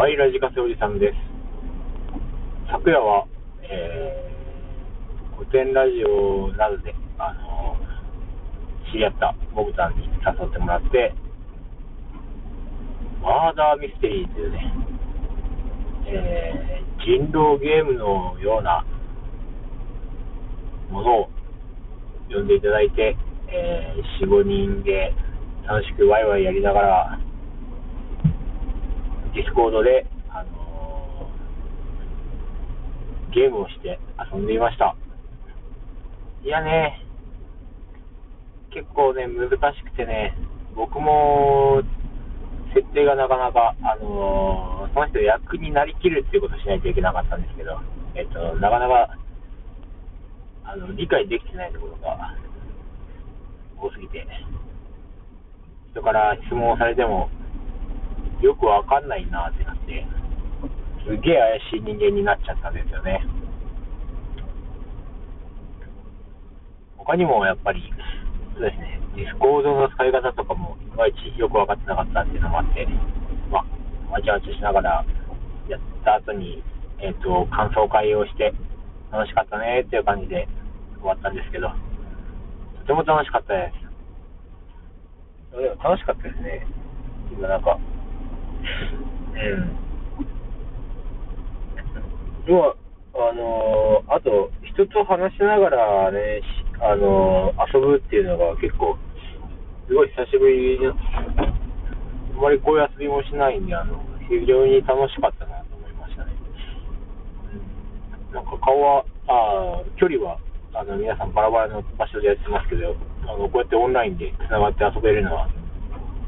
はい、ラジカセおじさんです。昨夜は、えー、古典ラジオなどで、あのー、知り合ったボブさんに誘ってもらって、マーダーミステリーというね、えー、人狼ゲームのようなものを呼んでいただいて、えー、4、5人で楽しくワイワイやりながら、ディスコードで、あのー、ゲームをして遊んでいました。いやね、結構ね、難しくてね、僕も、設定がなかなか、あのー、その人役になりきるっていうことをしないといけなかったんですけど、えっと、なかなか、あの、理解できてないところが多すぎて、人から質問をされても、よくわかんないなってなって、すげえ怪しい人間になっちゃったんですよね。他にもやっぱり、そうですね、ディスコードの使い方とかも、いまいちよく分かってなかったっていうのもあって、まあ、わちゃわちゃしながらやった後に、えっ、ー、と、感想会をして、楽しかったねっていう感じで終わったんですけど、とても楽しかったです。でも楽しかったですね。今なんか、うん。要は、あのー、あと、人と話しながらね、あのー、遊ぶっていうのが結構、すごい久しぶりに、あまりこういう遊びもしないんで、あの、非常に楽しかったなと思いましたね。うん、なんか顔は、あ距離は、あの、皆さんバラバラの場所でやってますけど、あの、こうやってオンラインで繋がって遊べるのは、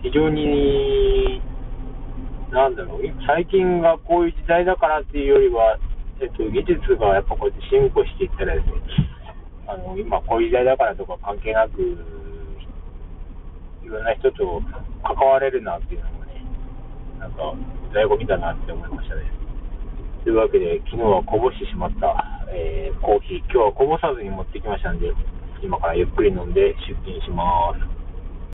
非常になんだろう、最近がこういう時代だからっていうよりは、えっと、技術がやっぱこうやって進歩していったらですね、あの、今こういう時代だからとか関係なく、いろんな人と関われるなっていうのもね、なんか、醍醐味だなって思いましたね。というわけで、昨日はこぼしてしまった、えー、コーヒー、今日はこぼさずに持ってきましたんで、今からゆっくり飲んで出勤します。